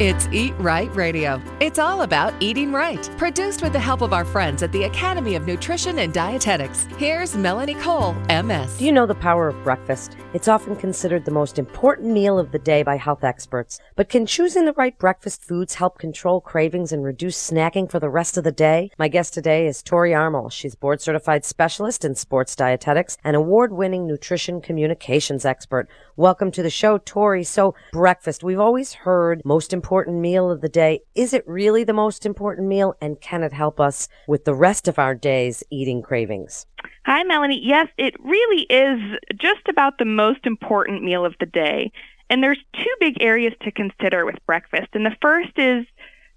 It's Eat Right Radio. It's all about eating right. Produced with the help of our friends at the Academy of Nutrition and Dietetics. Here's Melanie Cole, MS. Do you know the power of breakfast? It's often considered the most important meal of the day by health experts. But can choosing the right breakfast foods help control cravings and reduce snacking for the rest of the day? My guest today is Tori Armul. She's board certified specialist in sports dietetics and award winning nutrition communications expert. Welcome to the show, Tori. So, breakfast, we've always heard most important meal of the day. Is it really the most important meal? And can it help us with the rest of our day's eating cravings? Hi, Melanie. Yes, it really is just about the most important meal of the day. And there's two big areas to consider with breakfast. And the first is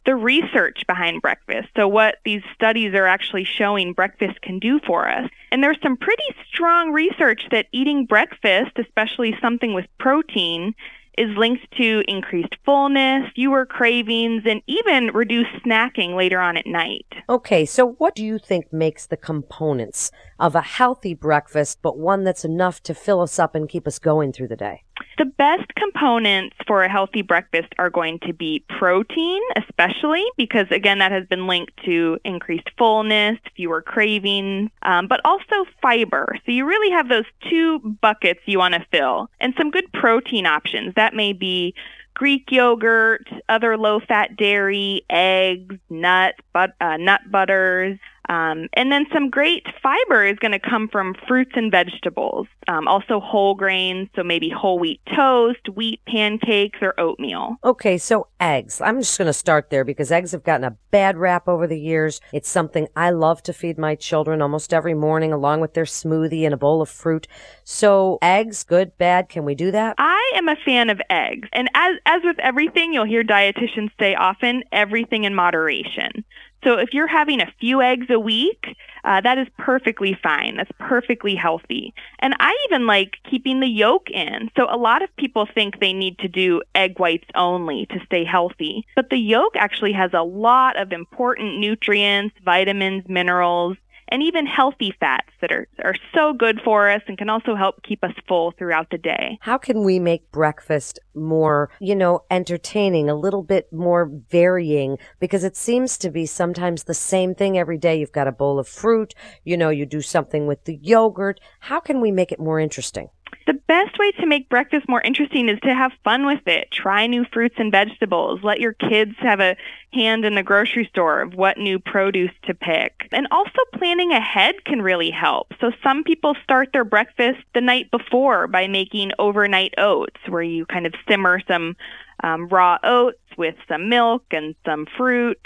the research behind breakfast. So, what these studies are actually showing breakfast can do for us. And there's some pretty strong research that eating breakfast, especially something with protein, is linked to increased fullness, fewer cravings, and even reduced snacking later on at night. Okay, so what do you think makes the components of a healthy breakfast, but one that's enough to fill us up and keep us going through the day? The best components for a healthy breakfast are going to be protein, especially because, again, that has been linked to increased fullness, fewer cravings, um, but also fiber. So you really have those two buckets you want to fill, and some good protein options. That may be Greek yogurt, other low fat dairy, eggs, nuts, but, uh, nut butters. Um, and then some great fiber is going to come from fruits and vegetables. Um, also whole grains, so maybe whole wheat toast, wheat pancakes, or oatmeal. Okay, so eggs. I'm just going to start there because eggs have gotten a bad rap over the years. It's something I love to feed my children almost every morning, along with their smoothie and a bowl of fruit. So, eggs, good, bad. Can we do that? I am a fan of eggs. And as, as with everything, you'll hear dietitians say often everything in moderation. So if you're having a few eggs a week, uh, that is perfectly fine. That's perfectly healthy. And I even like keeping the yolk in. So a lot of people think they need to do egg whites only to stay healthy. But the yolk actually has a lot of important nutrients, vitamins, minerals, and even healthy fats that are, are so good for us and can also help keep us full throughout the day. How can we make breakfast more, you know, entertaining, a little bit more varying? Because it seems to be sometimes the same thing every day. You've got a bowl of fruit, you know, you do something with the yogurt. How can we make it more interesting? The best way to make breakfast more interesting is to have fun with it. Try new fruits and vegetables. Let your kids have a hand in the grocery store of what new produce to pick. And also planning ahead can really help. So some people start their breakfast the night before by making overnight oats where you kind of simmer some um, raw oats with some milk and some fruit.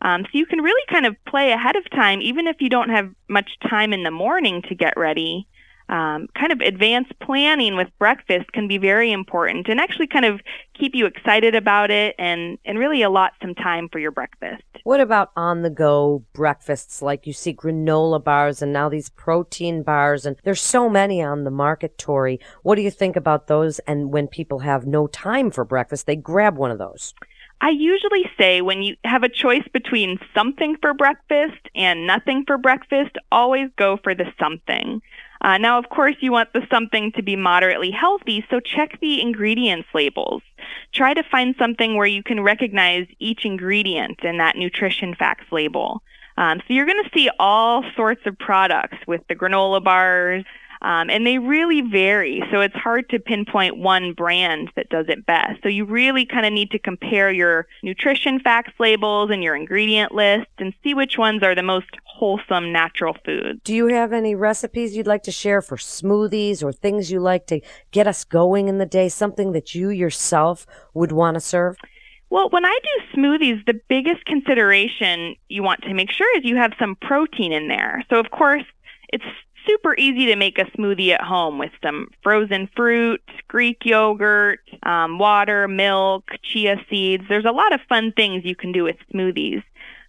Um, so you can really kind of play ahead of time, even if you don't have much time in the morning to get ready um, kind of advanced planning with breakfast can be very important and actually kind of keep you excited about it and, and really allot some time for your breakfast. What about on the go breakfasts like you see granola bars and now these protein bars and there's so many on the market, Tori. What do you think about those and when people have no time for breakfast, they grab one of those? I usually say when you have a choice between something for breakfast and nothing for breakfast, always go for the something. Uh, now, of course, you want the something to be moderately healthy, so check the ingredients labels. Try to find something where you can recognize each ingredient in that nutrition facts label. Um, so you're going to see all sorts of products with the granola bars, um, and they really vary. So it's hard to pinpoint one brand that does it best. So you really kind of need to compare your nutrition facts labels and your ingredient list and see which ones are the most wholesome natural foods. Do you have any recipes you'd like to share for smoothies or things you like to get us going in the day? Something that you yourself would want to serve? Well, when I do smoothies, the biggest consideration you want to make sure is you have some protein in there. So, of course, it's super easy to make a smoothie at home with some frozen fruit, Greek yogurt, um, water, milk, chia seeds. There's a lot of fun things you can do with smoothies.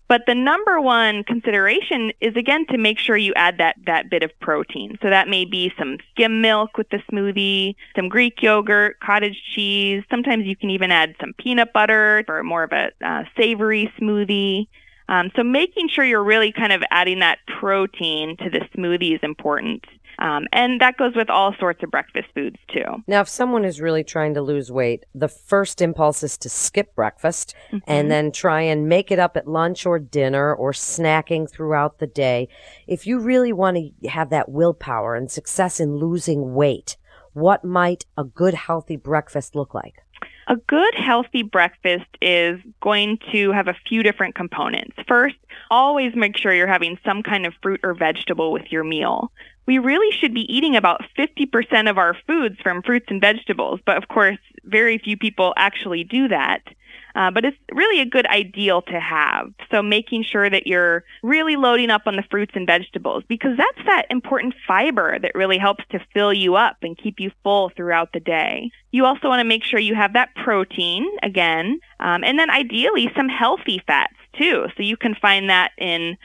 But the number one consideration is again to make sure you add that, that bit of protein. So that may be some skim milk with the smoothie, some Greek yogurt, cottage cheese. Sometimes you can even add some peanut butter for more of a uh, savory smoothie. Um, so making sure you're really kind of adding that protein to the smoothie is important. Um, and that goes with all sorts of breakfast foods too. Now, if someone is really trying to lose weight, the first impulse is to skip breakfast mm-hmm. and then try and make it up at lunch or dinner or snacking throughout the day. If you really want to have that willpower and success in losing weight, what might a good healthy breakfast look like? A good healthy breakfast is going to have a few different components. First, always make sure you're having some kind of fruit or vegetable with your meal. We really should be eating about 50% of our foods from fruits and vegetables, but of course, very few people actually do that. Uh, but it's really a good ideal to have. So making sure that you're really loading up on the fruits and vegetables because that's that important fiber that really helps to fill you up and keep you full throughout the day. You also want to make sure you have that protein again, um, and then ideally some healthy fats too. So you can find that in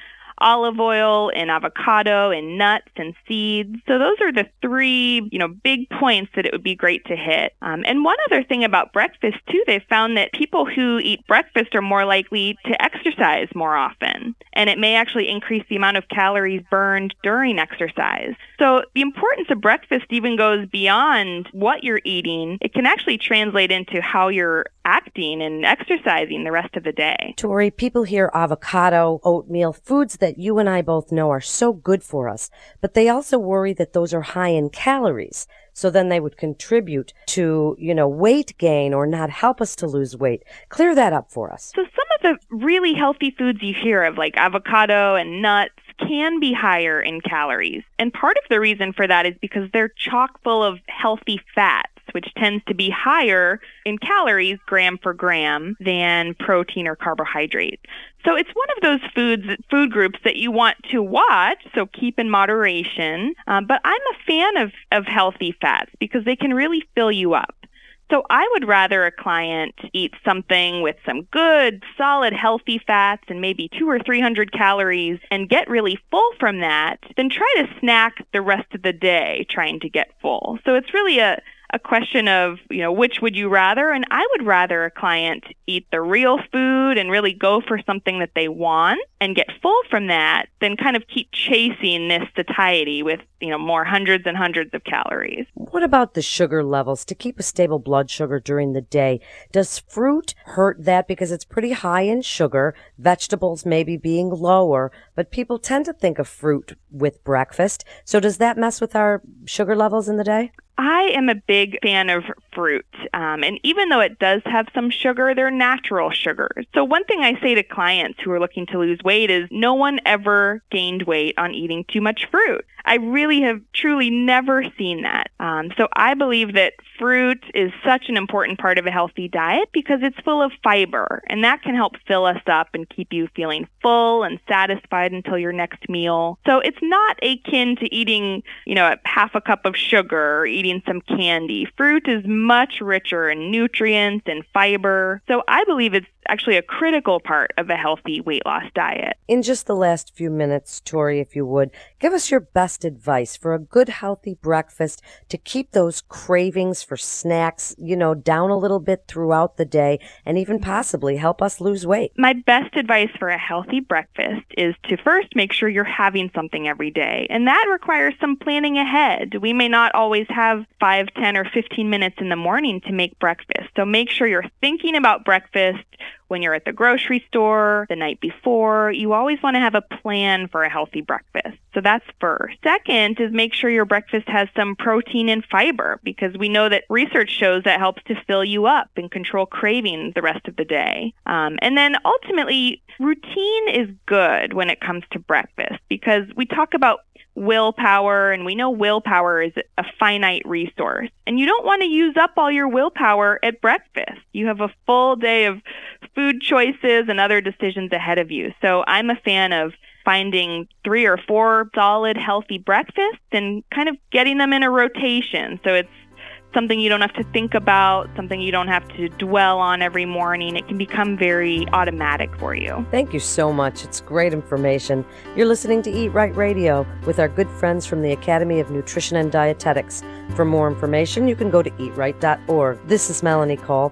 olive oil and avocado and nuts and seeds. So those are the three, you know, big points that it would be great to hit. Um, and one other thing about breakfast too, they found that people who eat breakfast are more likely to exercise more often, and it may actually increase the amount of calories burned during exercise. So the importance of breakfast even goes beyond what you're eating. It can actually translate into how you're acting and exercising the rest of the day. Tori, people hear avocado, oatmeal, foods that you and I both know are so good for us, but they also worry that those are high in calories. So then they would contribute to, you know, weight gain or not help us to lose weight. Clear that up for us. So some of the really healthy foods you hear of, like avocado and nuts, can be higher in calories. And part of the reason for that is because they're chock full of healthy fats which tends to be higher in calories gram for gram than protein or carbohydrates. So it's one of those foods, food groups that you want to watch, so keep in moderation. Um, but I'm a fan of, of healthy fats because they can really fill you up. So I would rather a client eat something with some good, solid, healthy fats and maybe two or 300 calories and get really full from that than try to snack the rest of the day trying to get full. So it's really a, a question of, you know, which would you rather? And I would rather a client eat the real food and really go for something that they want and get full from that than kind of keep chasing this satiety with, you know, more hundreds and hundreds of calories. What about the sugar levels to keep a stable blood sugar during the day? Does fruit hurt that because it's pretty high in sugar, vegetables maybe being lower, but people tend to think of fruit with breakfast. So does that mess with our sugar levels in the day? I am a big fan of fruit. Um, and even though it does have some sugar, they're natural sugars. So one thing I say to clients who are looking to lose weight is no one ever gained weight on eating too much fruit. I really have truly never seen that. Um, so I believe that fruit is such an important part of a healthy diet because it's full of fiber and that can help fill us up and keep you feeling full and satisfied until your next meal. So it's not akin to eating, you know, half a cup of sugar or eating some candy. Fruit is much richer in nutrients and fiber. So I believe it's actually a critical part of a healthy weight loss diet. In just the last few minutes, Tori, if you would, give us your best advice for a good healthy breakfast to keep those cravings for snacks, you know, down a little bit throughout the day and even possibly help us lose weight. My best advice for a healthy breakfast is to first make sure you're having something every day. And that requires some planning ahead. We may not always have 5, 10, or 15 minutes in the morning to make breakfast. So make sure you're thinking about breakfast when you're at the grocery store the night before. You always want to have a plan for a healthy breakfast. So that's first. Second is make sure your breakfast has some protein and fiber because we know that research shows that helps to fill you up and control cravings the rest of the day. Um, and then ultimately, routine is good when it comes to breakfast because we talk about willpower, and we know willpower is a finite resource. And you don't want to use up all your willpower at breakfast. You have a full day of food choices and other decisions ahead of you. So I'm a fan of finding three or four solid, healthy breakfasts and kind of getting them in a rotation. So it's something you don't have to think about, something you don't have to dwell on every morning. It can become very automatic for you. Thank you so much. It's great information. You're listening to Eat Right Radio with our good friends from the Academy of Nutrition and Dietetics. For more information, you can go to eatright.org. This is Melanie Cole.